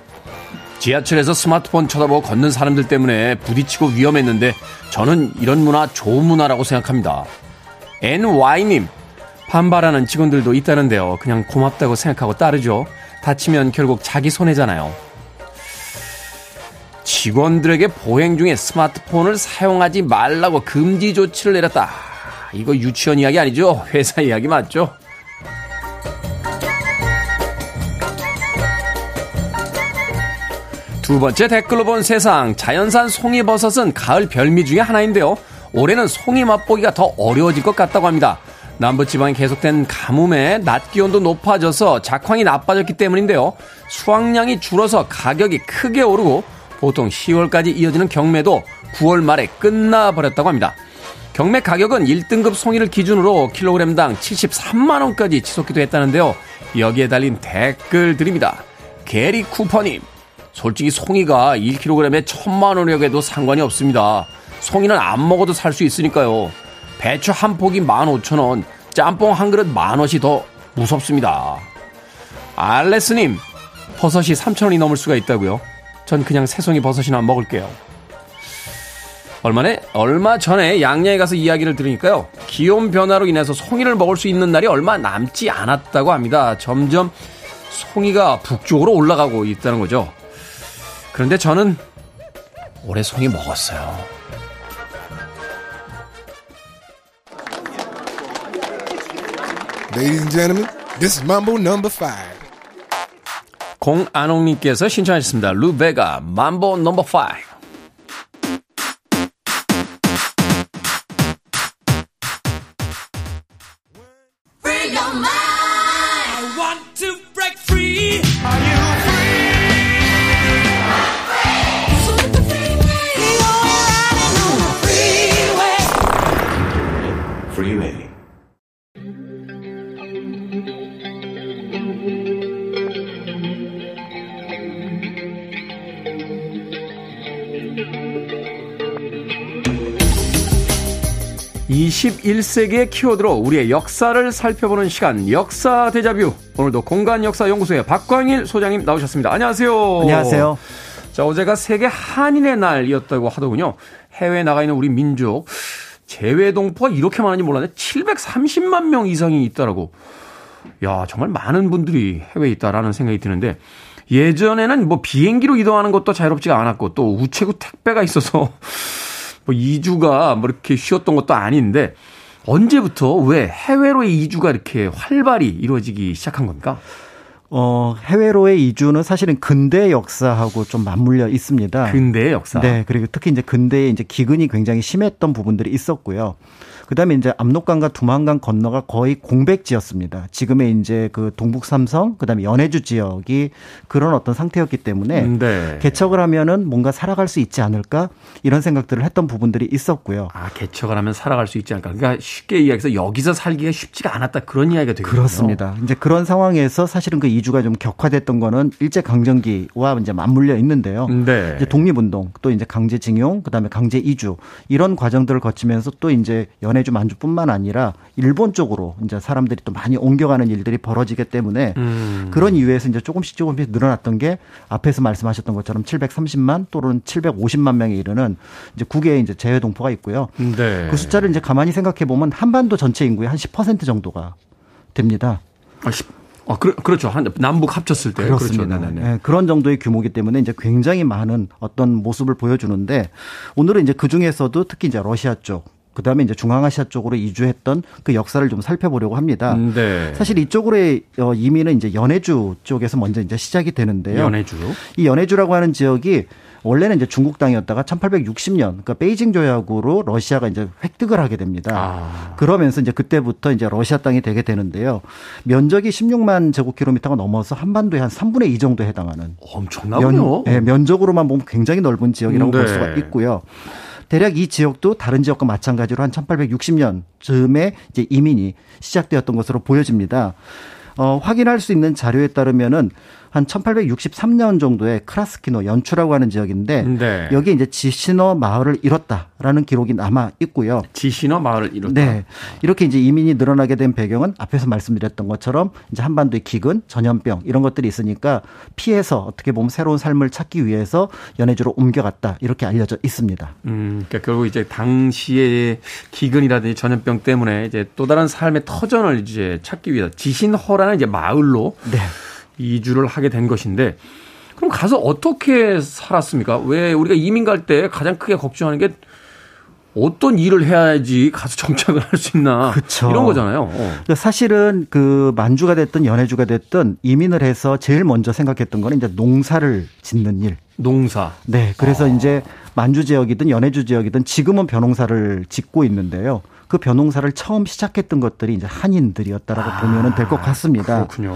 지하철에서 스마트폰 쳐다보고 걷는 사람들 때문에 부딪히고 위험했는데 저는 이런 문화 좋은 문화라고 생각합니다. NY님, 반발하는 직원들도 있다는데요. 그냥 고맙다고 생각하고 따르죠. 다치면 결국 자기 손해잖아요. 직원들에게 보행 중에 스마트폰을 사용하지 말라고 금지 조치를 내렸다. 이거 유치원 이야기 아니죠? 회사 이야기 맞죠? 두 번째 댓글로 본 세상. 자연산 송이버섯은 가을 별미 중에 하나인데요. 올해는 송이 맛보기가 더 어려워질 것 같다고 합니다. 남부지방에 계속된 가뭄에 낮 기온도 높아져서 작황이 나빠졌기 때문인데요. 수확량이 줄어서 가격이 크게 오르고 보통 10월까지 이어지는 경매도 9월 말에 끝나버렸다고 합니다. 경매 가격은 1등급 송이를 기준으로 킬로그램당 73만원까지 치솟기도 했다는데요. 여기에 달린 댓글들입니다. 게리 쿠퍼님, 솔직히 송이가 1kg에 1000만원이라고 도 상관이 없습니다. 송이는 안 먹어도 살 수 있으니까요. 배추 한 포기 15,000원, 짬뽕 한 그릇 만원이 더 무섭습니다. 알레스님, 버섯이 3,000원이 넘을 수가 있다고요? 전 그냥 새송이 버섯이나 먹을게요. 얼마네? 얼마 전에 양양에 가서 이야기를 들으니까요. 기온 변화로 인해서 송이를 먹을 수 있는 날이 얼마 남지 않았다고 합니다. 점점 송이가 북쪽으로 올라가고 있다는 거죠. 그런데 저는 올해 송이 먹었어요. Ladies and gentlemen, this is Mambo number 5. 공안홍님께서 신청하셨습니다. 루베가 만보 넘버 5. 21세기의 키워드로 우리의 역사를 살펴보는 시간 역사 대자뷰 오늘도 공간 역사 연구소의 박광일 소장님 나오셨습니다. 안녕하세요. 안녕하세요. 자 어제가 세계 한인의 날이었다고 하더군요. 해외에 나가 있는 우리 민족 재외 동포가 이렇게 많은지 몰랐는데 730만 명 이상이 있다라고. 야 정말 많은 분들이 해외에 있다라는 생각이 드는데 예전에는 뭐 비행기로 이동하는 것도 자유롭지가 않았고 또 우체국 택배가 있어서 뭐 2주가 뭐 이렇게 쉬었던 것도 아닌데 언제부터 왜 해외로의 이주가 이렇게 활발히 이루어지기 시작한 겁니까? 어, 해외로의 이주는 사실은 근대 역사하고 좀 맞물려 있습니다. 근대의 역사. 네, 그리고 특히 이제 근대에 이제 기근이 굉장히 심했던 부분들이 있었고요. 그다음에 이제 압록강과 두만강 건너가 거의 공백지였습니다. 지금의 이제 그 동북 삼성 그다음에 연해주 지역이 그런 어떤 상태였기 때문에 네. 개척을 하면은 뭔가 살아갈 수 있지 않을까 이런 생각들을 했던 부분들이 있었고요. 아, 개척을 하면 살아갈 수 있지 않을까. 그러니까 쉽게 이야기해서 여기서 살기가 쉽지가 않았다. 그런 이야기가 되겠군요. 그렇습니다. 이제 그런 상황에서 사실은 그 이주가 좀 격화됐던 거는 일제 강점기와 이제 맞물려 있는데요. 네. 이제 독립운동, 또 이제 강제징용, 그다음에 강제 이주 이런 과정들을 거치면서 또 이제 연해 주 만주뿐만 아니라 일본 쪽으로 이제 사람들이 또 많이 옮겨가는 일들이 벌어지기 때문에 음. 그런 이유에서 이제 조금씩 조금씩 늘어났던 게 앞에서 말씀하셨던 것처럼 730만 또는 750만 명에 이르는 이제 국외에 이제 재외 동포가 있고요. 네. 그 숫자를 이제 가만히 생각해 보면 한반도 전체 인구의 한 10% 정도가 됩니다. 아, 시- 아, 그, 그렇죠. 한, 남북 합쳤을 때. 그렇습니다. 그렇죠. 예, 그런 정도의 규모이기 때문에 이제 굉장히 많은 어떤 모습을 보여주는데 오늘은 이제 그 중에서도 특히 이제 러시아 쪽 그 다음에 이제 중앙아시아 쪽으로 이주했던 그 역사를 좀 살펴보려고 합니다. 음, 네. 사실 이쪽으로의 어, 이민은 이제 연해주 쪽에서 먼저 이제 시작이 되는데요. 연해주. 이 연해주라고 하는 지역이 원래는 이제 중국 땅이었다가 1860년 그러니까 베이징 조약으로 러시아가 이제 획득을 하게 됩니다. 아. 그러면서 이제 그때부터 이제 러시아 땅이 되게 되는데요. 면적이 16만 제곱킬로미터가 넘어서 한반도의 한 3분의 2 정도에 해당하는 엄청나군요. 면, 예, 면적으로만 보면 굉장히 넓은 지역이라고 네. 볼 수가 있고요. 대략 이 지역도 다른 지역과 마찬가지로 한 1860년 즈음에 이제 이민이 시작되었던 것으로 보여집니다. 어, 확인할 수 있는 자료에 따르면은 한 1863년 정도에 크라스키노 연추라고 하는 지역인데 네. 여기 이제 지시너 마을을 잃었다라는 기록이 남아 있고요. 지시너 마을을 이뤘다. 네. 이렇게 이제 이민이 늘어나게 된 배경은 앞에서 말씀드렸던 것처럼 이제 한반도의 기근, 전염병 이런 것들이 있으니까 피해서 어떻게 보면 새로운 삶을 찾기 위해서 연해주로 옮겨갔다 이렇게 알려져 있습니다. 음, 그러니까 결국 이제 당시의 기근이라든지 전염병 때문에 이제 또 다른 삶의 터전을 이제 찾기 위해서 지신허라는 이제 마을로 네. 이주를 하게 된 것인데 그럼 가서 어떻게 살았습니까? 왜 우리가 이민 갈 때 가장 크게 걱정하는 게 어떤 일을 해야지 가서 정착을 할 수 있나 그쵸. 이런 거잖아요. 어. 그러니까 사실은 그 만주가 됐든 연해주가 됐든 이민을 해서 제일 먼저 생각했던 거는 이제 농사를 짓는 일. 농사. 네. 그래서 이제 만주 지역이든 연해주 지역이든 지금은 벼농사를 짓고 있는데요. 그 벼농사를 처음 시작했던 것들이 이제 한인들이었다라고 보면은 될 것 같습니다. 그렇군요.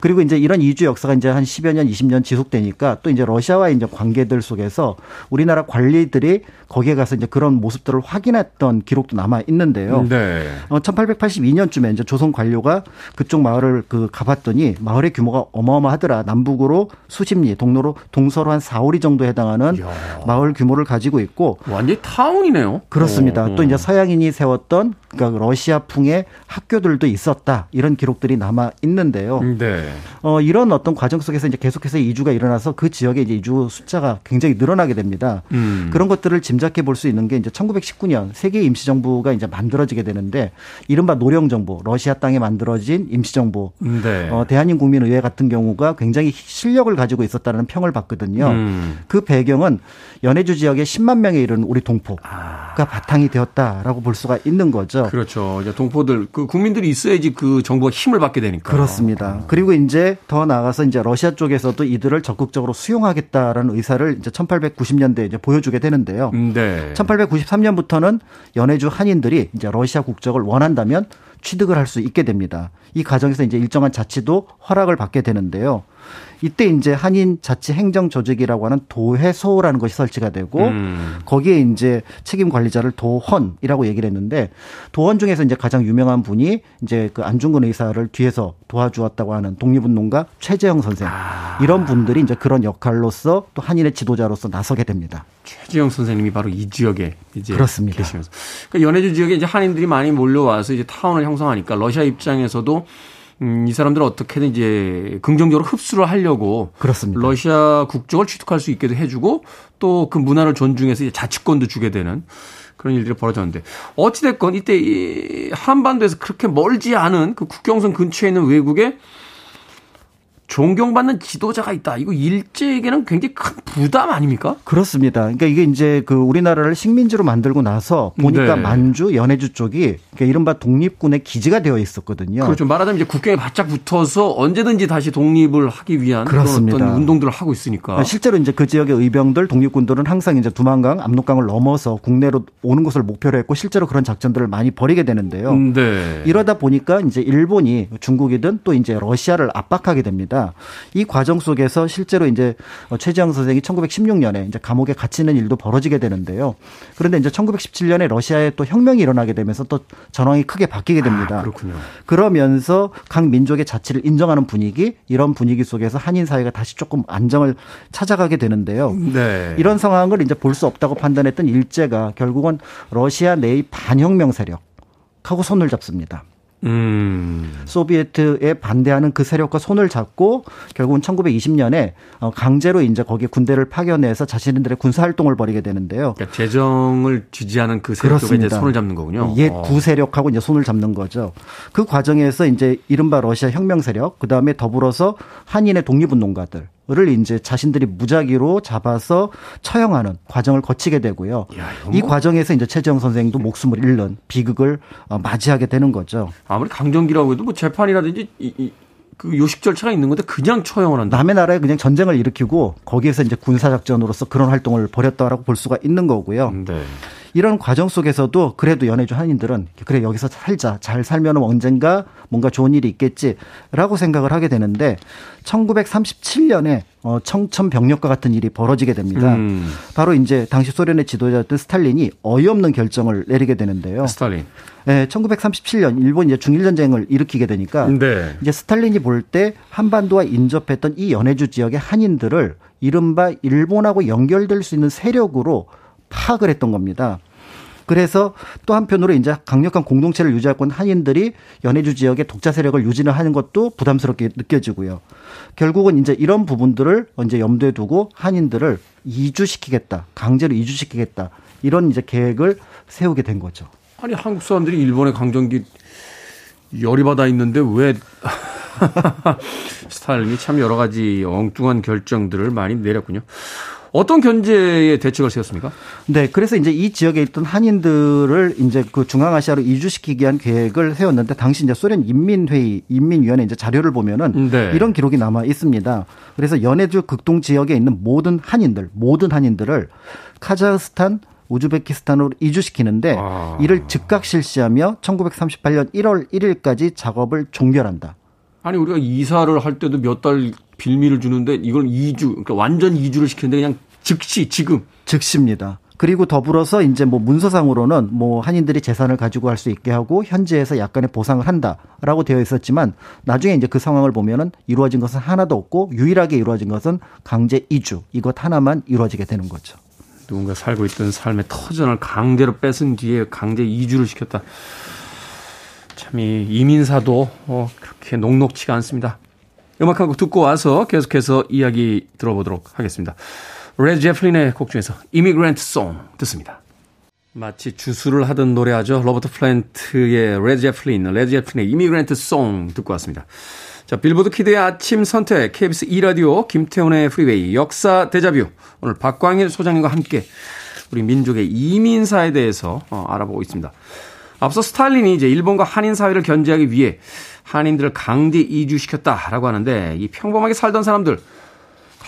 그리고 이제 이런 이주 역사가 이제 한 10여 년, 20년 지속되니까 또 이제 러시아와의 이제 관계들 속에서 우리나라 관리들이 거기에 가서 이제 그런 모습들을 확인했던 기록도 남아 있는데요. 네. 어, 1882년쯤에 이제 조선 관료가 그쪽 마을을 그 가봤더니 마을의 규모가 어마어마하더라. 남북으로 수십 리, 동로로 동서로 한 4, 5리 정도 해당하는 이야. 마을 규모를 가지고 있고 완전히 타운이네요. 그렇습니다. 어, 또 어. 이제 서양인이 세웠던 그러니까 러시아풍의 학교들도 있었다. 이런 기록들이 남아 있는데요. 네. 어, 이런 어떤 과정 속에서 이제 계속해서 이주가 일어나서 그 지역에 이제 이주 숫자가 굉장히 늘어나게 됩니다. 음. 그런 것들을 짐작해 볼 수 있는 게 이제 1919년 세계 임시정부가 이제 만들어지게 되는데 이른바 노령 정부, 러시아 땅에 만들어진 임시정부, 네. 어, 대한민국민의회 같은 경우가 굉장히 실력을 가지고 있었다는 평을 받거든요. 음. 그 배경은 연해주 지역에 10만 명에 이르는 우리 동포가 아. 바탕이 되었다라고 볼 수가 있는 거죠. 그렇죠. 이제 동포들 그 국민들이 있어야지 그 정부가 힘을 받게 되니까. 그렇습니다. 그리고 이제 더 나아가서 이제 러시아 쪽에서도 이들을 적극적으로 수용하겠다라는 의사를 이제 1890년대에 이제 보여주게 되는데요. 음, 네. 1893년부터는 연해주 한인들이 이제 러시아 국적을 원한다면 취득을 할 수 있게 됩니다. 이 과정에서 이제 일정한 자치도 허락을 받게 되는데요. 이때 이제 한인 자치 행정 조직이라고 하는 도해소라는 것이 설치가 되고 음. 거기에 이제 책임 관리자를 도헌이라고 얘기를 했는데 도헌 중에서 이제 가장 유명한 분이 이제 그 안중근 의사를 뒤에서 도와주었다고 하는 독립운동가 최재형 선생 이런 분들이 이제 그런 역할로서 또 한인의 지도자로서 나서게 됩니다. 최지영 선생님이 바로 이 지역에 이제 그렇습니다. 계시면서 그러니까 연해주 지역에 이제 한인들이 많이 몰려와서 이제 타운을 형성하니까 러시아 입장에서도 음, 이 사람들을 어떻게든 이제 긍정적으로 흡수를 하려고 그렇습니다. 러시아 국적을 취득할 수 있게도 해주고 또 그 문화를 존중해서 이제 자치권도 주게 되는 그런 일들이 벌어졌는데 어찌됐건 이때 이 한반도에서 그렇게 멀지 않은 그 국경선 근처에 있는 외국에 존경받는 지도자가 있다. 이거 일제에게는 굉장히 큰 부담 아닙니까? 그렇습니다. 그러니까 이게 이제 그 우리나라를 식민지로 만들고 나서 보니까 네. 만주, 연해주 쪽이 그러니까 이른바 독립군의 기지가 되어 있었거든요. 그렇죠. 말하자면 이제 국경에 바짝 붙어서 언제든지 다시 독립을 하기 위한 그런 그렇습니다. 어떤 운동들을 하고 있으니까. 아, 실제로 이제 그 지역의 의병들, 독립군들은 항상 이제 두만강, 압록강을 넘어서 국내로 오는 것을 목표로 했고 실제로 그런 작전들을 많이 벌이게 되는데요. 음, 네. 이러다 보니까 이제 일본이 중국이든 또 이제 러시아를 압박하게 됩니다. 이 과정 속에서 실제로 이제 최지영 선생이 1916년에 이제 감옥에 갇히는 일도 벌어지게 되는데요. 그런데 이제 1917년에 러시아에 또 혁명이 일어나게 되면서 또 전황이 크게 바뀌게 됩니다. 아, 그렇군요. 그러면서 각 민족의 자치를 인정하는 분위기, 이런 분위기 속에서 한인 사회가 다시 조금 안정을 찾아가게 되는데요. 네. 이런 상황을 이제 볼 수 없다고 판단했던 일제가 결국은 러시아 내의 반혁명 세력 하고 손을 잡습니다. 음. 소비에트에 반대하는 그 세력과 손을 잡고 결국은 1920년에 어, 강제로 이제 거기에 군대를 파견해서 자신들의 군사 활동을 벌이게 되는데요. 그러니까 재정을 지지하는 그 세력과 이제. 손을 잡는 거군요. 옛 어. 구세력하고 이제 손을 잡는 거죠. 그 과정에서 이제 이른바 러시아 혁명 세력, 그 다음에 더불어서 한인의 독립운동가들. 을 이제 자신들이 무작위로 잡아서 처형하는 과정을 거치게 되고요. 야, 이 뭐- 과정에서 이제 최재형 선생도 목숨을 잃는 비극을 어, 맞이하게 되는 거죠. 아무리 강정기라고 해도 뭐 재판이라든지 이, 이, 그 요식 절차가 있는 건데 그냥 처형을 한다. 남의 나라에 그냥 전쟁을 일으키고 거기에서 이제 군사 작전으로서 그런 활동을 벌였다라고 볼 수가 있는 거고요. 네. 이런 과정 속에서도 그래도 연해주 한인들은 그래 여기서 살자 잘 살면 언젠가 뭔가 좋은 일이 있겠지라고 생각을 하게 되는데 1937년에 어, 청천벽력과 같은 일이 벌어지게 됩니다. 음. 바로 이제 당시 소련의 지도자였던 스탈린이 어이없는 결정을 내리게 되는데요. 스탈린. 네, 1937년 일본 이제 중일 전쟁을 일으키게 되니까 네. 이제 스탈린이 볼 때 한반도와 인접했던 이 연해주 지역의 한인들을 이른바 일본하고 연결될 수 있는 세력으로 파악을 했던 겁니다. 그래서 또 한편으로 이제 강력한 공동체를 유지하고 한인들이 연해주 지역의 독자 세력을 유지를 하는 것도 부담스럽게 느껴지고요. 결국은 이제 이런 부분들을 이제 염두에 두고 한인들을 이주시키겠다, 강제로 이주시키겠다 이런 이제 계획을 세우게 된 거죠. 아니 한국 사람들이 일본의 강점기 열이 받아 있는데 왜 스탈린이 참 여러 가지 엉뚱한 결정들을 많이 내렸군요. 어떤 견제의 대책을 세웠습니까? 네, 그래서 이제 이 지역에 있던 한인들을 이제 그 중앙아시아로 이주시키기 위한 계획을 세웠는데 당시 이제 소련 인민회의, 인민위원회 이제 자료를 보면은 네. 이런 기록이 남아 있습니다. 그래서 연해주 극동 지역에 있는 모든 한인들, 모든 한인들을 카자흐스탄, 우즈베키스탄으로 이주시키는데 아. 이를 즉각 실시하며 1938년 1월 1일까지 작업을 종결한다. 아니 우리가 이사를 할 때도 몇 달 빌미를 주는데 이걸 2주 그러니까 완전 2주를 시키는데 그냥 즉시 지금 즉시입니다. 그리고 더불어서 이제 뭐 문서상으로는 뭐 한인들이 재산을 가지고 할 수 있게 하고 현지에서 약간의 보상을 한다라고 되어 있었지만 나중에 이제 그 상황을 보면은 이루어진 것은 하나도 없고 유일하게 이루어진 것은 강제 이주 이것 하나만 이루어지게 되는 거죠. 누군가 살고 있던 삶의 터전을 강제로 뺏은 뒤에 강제 이주를 시켰다. 참 이 이민사도 어, 그렇게 녹록치가 않습니다. 음악 한 곡 듣고 와서 계속해서 이야기 들어보도록 하겠습니다. 레드 제플린의 곡 중에서 Immigrant Song 듣습니다. 마치 주술을 하던 노래하죠. 로버트 플랜트의 레드 제플린, 레드 제플린의 Immigrant Song 듣고 왔습니다. 자, 빌보드 키드의 아침 선택, KBS 2라디오, 김태훈의 프리웨이, 역사 데자뷰. 오늘 박광일 소장님과 함께 우리 민족의 이민사에 대해서 어, 알아보고 있습니다. 앞서 스탈린이 이제 일본과 한인 사회를 견제하기 위해 한인들을 강제 이주시켰다라고 하는데 이 평범하게 살던 사람들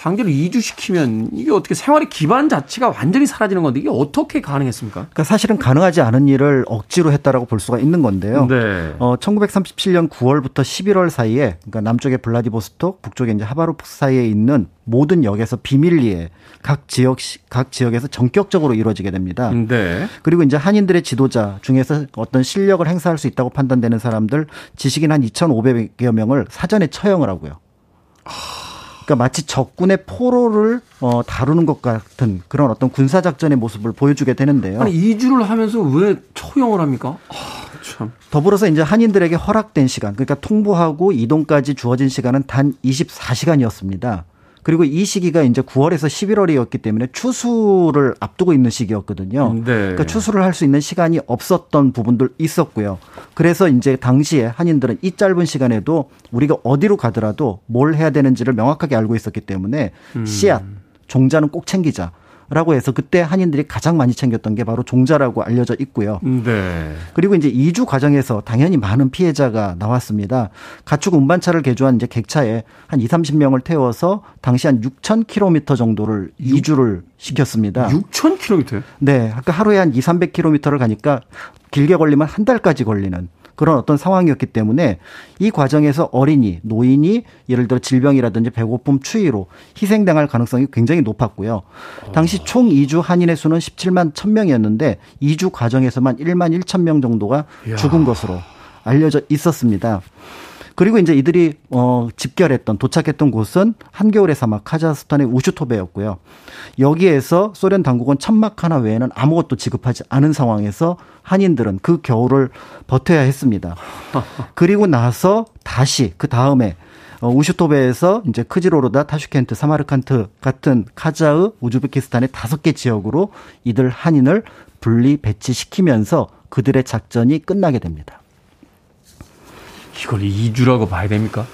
강제로 이주시키면 이게 어떻게 생활의 기반 자체가 완전히 사라지는 건데 이게 어떻게 가능했습니까? 그러니까 사실은 가능하지 않은 일을 억지로 했다라고 볼 수가 있는 건데요. 네. 어, 1937년 9월부터 11월 사이에 그러니까 남쪽의 블라디보스톡, 북쪽에 이제 하바로프 사이에 있는 모든 역에서 비밀리에 각 지역 각 지역에서 전격적으로 이루어지게 됩니다. 네. 그리고 이제 한인들의 지도자 중에서 어떤 실력을 행사할 수 있다고 판단되는 사람들 지식인 한 2,500여 명을 사전에 처형을 하고요. 그러니까 마치 적군의 포로를 어, 다루는 것 같은 그런 어떤 군사 작전의 모습을 보여주게 되는데요. 아니 이주를 하면서 왜 처형을 합니까? 아, 참. 더불어서 이제 한인들에게 허락된 시간, 그러니까 통보하고 이동까지 주어진 시간은 단 24시간이었습니다. 그리고 이 시기가 이제 9월에서 11월이었기 때문에 추수를 앞두고 있는 시기였거든요. 네. 그러니까 추수를 할 수 있는 시간이 없었던 부분들 있었고요. 그래서 이제 당시에 한인들은 이 짧은 시간에도 우리가 어디로 가더라도 뭘 해야 되는지를 명확하게 알고 있었기 때문에 음. 씨앗, 종자는 꼭 챙기자. 라고 해서 그때 한인들이 가장 많이 챙겼던 게 바로 종자라고 알려져 있고요. 네. 그리고 이제 이주 과정에서 당연히 많은 피해자가 나왔습니다. 가축 운반차를 개조한 이제 객차에 한 2, 30명을 태워서 당시 한 6,000km 정도를 6, 이주를 시켰습니다. 6,000km? 네. 아까 하루에 한 2, 300km를 가니까 길게 걸리면 한 달까지 걸리는 그런 어떤 상황이었기 때문에 이 과정에서 어린이, 노인이 예를 들어 질병이라든지 배고픔, 추위로 희생당할 가능성이 굉장히 높았고요. 당시 총 이주 한인의 수는 17만 1000명이었는데 이주 과정에서만 1만 1천 명 정도가 죽은 것으로 알려져 있었습니다. 그리고 이제 이들이 어 집결했던 도착했던 곳은 한겨울의 사막 카자흐스탄의 우슈토베였고요. 여기에서 소련 당국은 천막 하나 외에는 아무것도 지급하지 않은 상황에서 한인들은 그 겨울을 버텨야 했습니다. 그리고 나서 다시 그 다음에 어, 우슈토베에서 이제 크지로르다, 타슈켄트, 사마르칸트 같은 카자흐, 우즈베키스탄의 다섯 개 지역으로 이들 한인을 분리 배치시키면서 그들의 작전이 끝나게 됩니다. 이걸 이주라고 봐야 됩니까?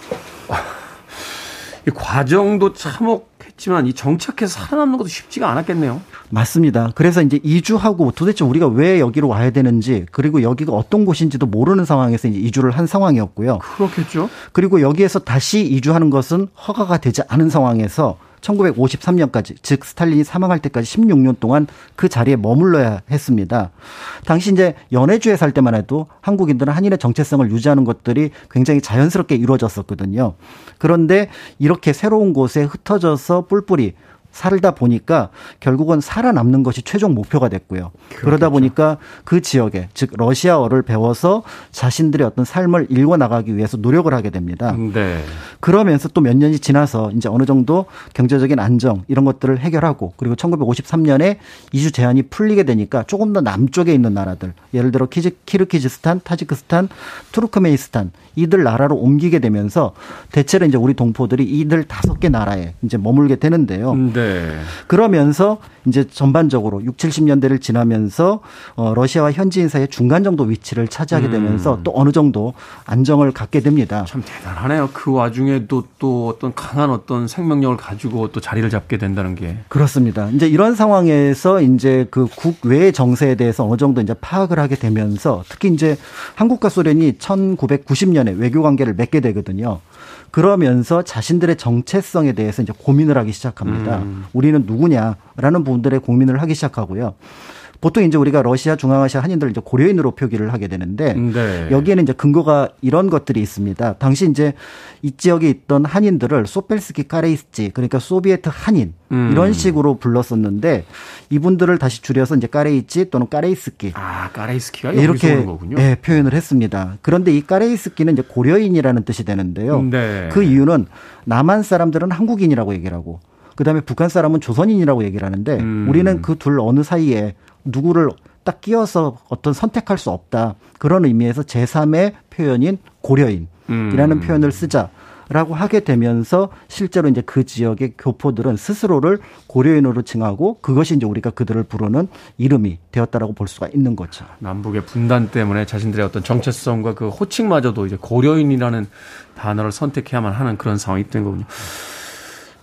이 과정도 참혹했지만 이 정착해서 살아남는 것도 쉽지가 않았겠네요. 맞습니다. 그래서 이제 이주하고 도대체 우리가 왜 여기로 와야 되는지 그리고 여기가 어떤 곳인지도 모르는 상황에서 이제 이주를 한 상황이었고요. 그렇겠죠. 그리고 여기에서 다시 이주하는 것은 허가가 되지 않은 상황에서 1953년까지 즉 스탈린이 사망할 때까지 16년 동안 그 자리에 머물러야 했습니다. 당시 이제 연해주에 살 때만 해도 한국인들은 한인의 정체성을 유지하는 것들이 굉장히 자연스럽게 이루어졌었거든요. 그런데 이렇게 새로운 곳에 흩어져서 뿔뿔이 살다 보니까 결국은 살아남는 것이 최종 목표가 됐고요. 그렇겠죠. 그러다 보니까 그 지역에 즉 러시아어를 배워서 자신들의 어떤 삶을 일궈 나가기 위해서 노력을 하게 됩니다. 네. 그러면서 또 몇 년이 지나서 이제 어느 정도 경제적인 안정 이런 것들을 해결하고 그리고 1953년에 이주 제한이 풀리게 되니까 조금 더 남쪽에 있는 나라들 예를 들어 키즈, 키르키즈스탄, 타지크스탄, 투르크메니스탄 이들 나라로 옮기게 되면서 대체로 이제 우리 동포들이 이들 다섯 개 나라에 이제 머물게 되는데요. 네. 네. 그러면서 이제 전반적으로 6, 70년대를 지나면서 어 러시아와 현지인 사이의 중간 정도 위치를 차지하게 음. 되면서 음. 또 어느 정도 안정을 갖게 됩니다. 참 대단하네요. 그 와중에도 또 어떤 강한 어떤 생명력을 가지고 또 자리를 잡게 된다는 게 그렇습니다. 이제 이런 상황에서 이제 그 국외 정세에 대해서 어느 정도 이제 파악을 하게 되면서 특히 이제 한국과 소련이 1990년 에 외교 관계를 맺게 되거든요. 그러면서 자신들의 정체성에 대해서 이제 고민을 하기 시작합니다. 음. 우리는 누구냐라는 부분들의 고민을 하기 시작하고요. 보통 이제 우리가 러시아, 중앙아시아 한인들을 이제 고려인으로 표기를 하게 되는데 네. 여기에는 이제 근거가 이런 것들이 있습니다. 당시 이제 이 지역에 있던 한인들을 소펠스키 까레이스지 그러니까 소비에트 한인 음. 이런 식으로 불렀었는데 이분들을 다시 줄여서 이제 까레이치 또는 까레이스키 아 까레이스키가 이렇게 네, 표현을 했습니다. 그런데 이 까레이스키는 이제 고려인이라는 뜻이 되는데요. 네. 그 이유는 남한 사람들은 한국인이라고 얘기를 하고 그다음에 북한 사람은 조선인이라고 얘기를 하는데 음. 우리는 그 둘 어느 사이에 누구를 딱 끼워서 어떤 선택할 수 없다. 그런 의미에서 제3의 표현인 고려인이라는 음. 표현을 쓰자. 라고 하게 되면서 실제로 이제 그 지역의 교포들은 스스로를 고려인으로 칭하고 그것이 이제 우리가 그들을 부르는 이름이 되었다라고 볼 수가 있는 거죠. 남북의 분단 때문에 자신들의 어떤 정체성과 그 호칭마저도 이제 고려인이라는 단어를 선택해야만 하는 그런 상황이 된 거군요.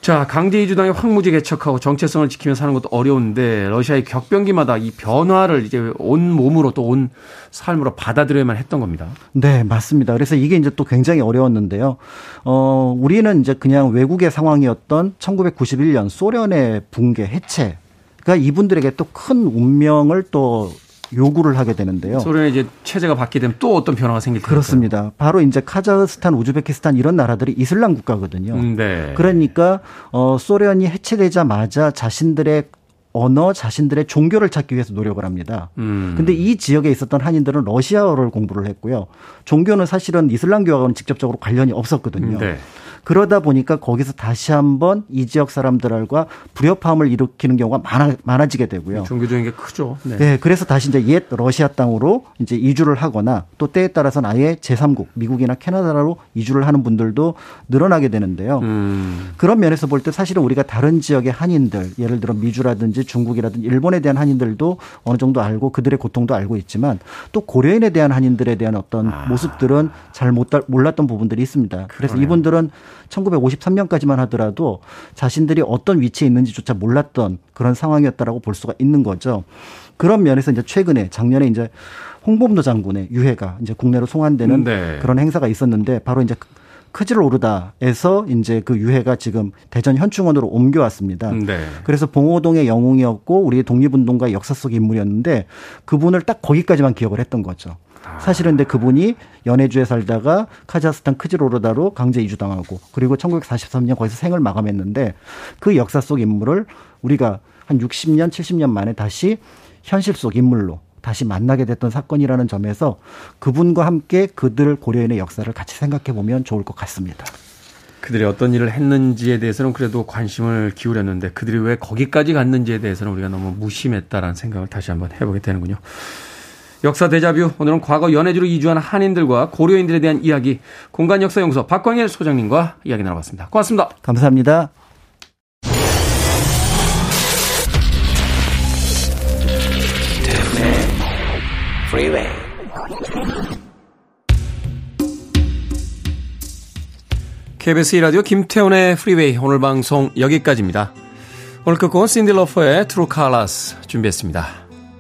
자, 강제 이주 당의 황무지 개척하고 정체성을 지키며 사는 것도 어려운데 러시아의 격변기마다 이 변화를 이제 온 몸으로 또 온 삶으로 받아들여야만 했던 겁니다. 네, 맞습니다. 그래서 이게 이제 또 굉장히 어려웠는데요. 어, 우리는 이제 그냥 외국의 상황이었던 1991년 소련의 붕괴 해체가 이분들에게 또 큰 운명을 또 요구를 하게 되는데요. 소련의 이제 체제가 바뀌게 되면 또 어떤 변화가 생길 텐가요? 그렇습니다. 바로 이제 카자흐스탄, 우즈베키스탄 이런 나라들이 이슬람 국가거든요. 음, 네. 그러니까 어 소련이 해체되자마자 자신들의 언어, 자신들의 종교를 찾기 위해서 노력을 합니다. 음. 근데 이 지역에 있었던 한인들은 러시아어를 공부를 했고요. 종교는 사실은 이슬람교하고는 직접적으로 관련이 없었거든요. 네. 그러다 보니까 거기서 다시 한번 이 지역 사람들과 불협화음을 일으키는 경우가 많아, 많아지게 되고요. 종교적인 게 크죠. 네. 네. 그래서 다시 이제 옛 러시아 땅으로 이제 이주를 하거나 또 때에 따라서는 아예 제3국, 미국이나 캐나다로 이주를 하는 분들도 늘어나게 되는데요. 음. 그런 면에서 볼 때 사실은 우리가 다른 지역의 한인들, 예를 들어 미주라든지 중국이라든지 일본에 대한 한인들도 어느 정도 알고 그들의 고통도 알고 있지만 또 고려인에 대한 한인들에 대한 어떤 아. 모습들은 잘 못, 몰랐던 부분들이 있습니다. 그래서 그러네요. 이분들은 1953년까지만 하더라도 자신들이 어떤 위치에 있는지조차 몰랐던 그런 상황이었다라고 볼 수가 있는 거죠. 그런 면에서 이제 최근에 작년에 이제 홍범도 장군의 유해가 이제 국내로 송환되는 네. 그런 행사가 있었는데 바로 이제 크지를 오르다에서 이제 그 유해가 지금 대전 현충원으로 옮겨왔습니다. 네. 그래서 봉오동의 영웅이었고 우리의 독립운동가 역사 속 인물이었는데 그분을 딱 거기까지만 기억을 했던 거죠. 사실은 근데 그분이 연해주에 살다가 카자흐스탄 크지로르다로 강제 이주당하고 그리고 1943년 거기서 생을 마감했는데 그 역사 속 인물을 우리가 한 60년, 70년 만에 다시 현실 속 인물로 다시 만나게 됐던 사건이라는 점에서 그분과 함께 그들 고려인의 역사를 같이 생각해 보면 좋을 것 같습니다. 그들이 어떤 일을 했는지에 대해서는 그래도 관심을 기울였는데 그들이 왜 거기까지 갔는지에 대해서는 우리가 너무 무심했다라는 생각을 다시 한번 해보게 되는군요. 역사 데자뷰 오늘은 과거 연해주로 이주한 한인들과 고려인들에 대한 이야기 공간 역사 연구소 박광일 소장님과 이야기 나눠봤습니다. 고맙습니다. 감사합니다. KBS 2라디오 김태훈의 프리웨이 오늘 방송 여기까지입니다. 오늘 끝곡은 신딜러퍼의 트루 칼라스 준비했습니다.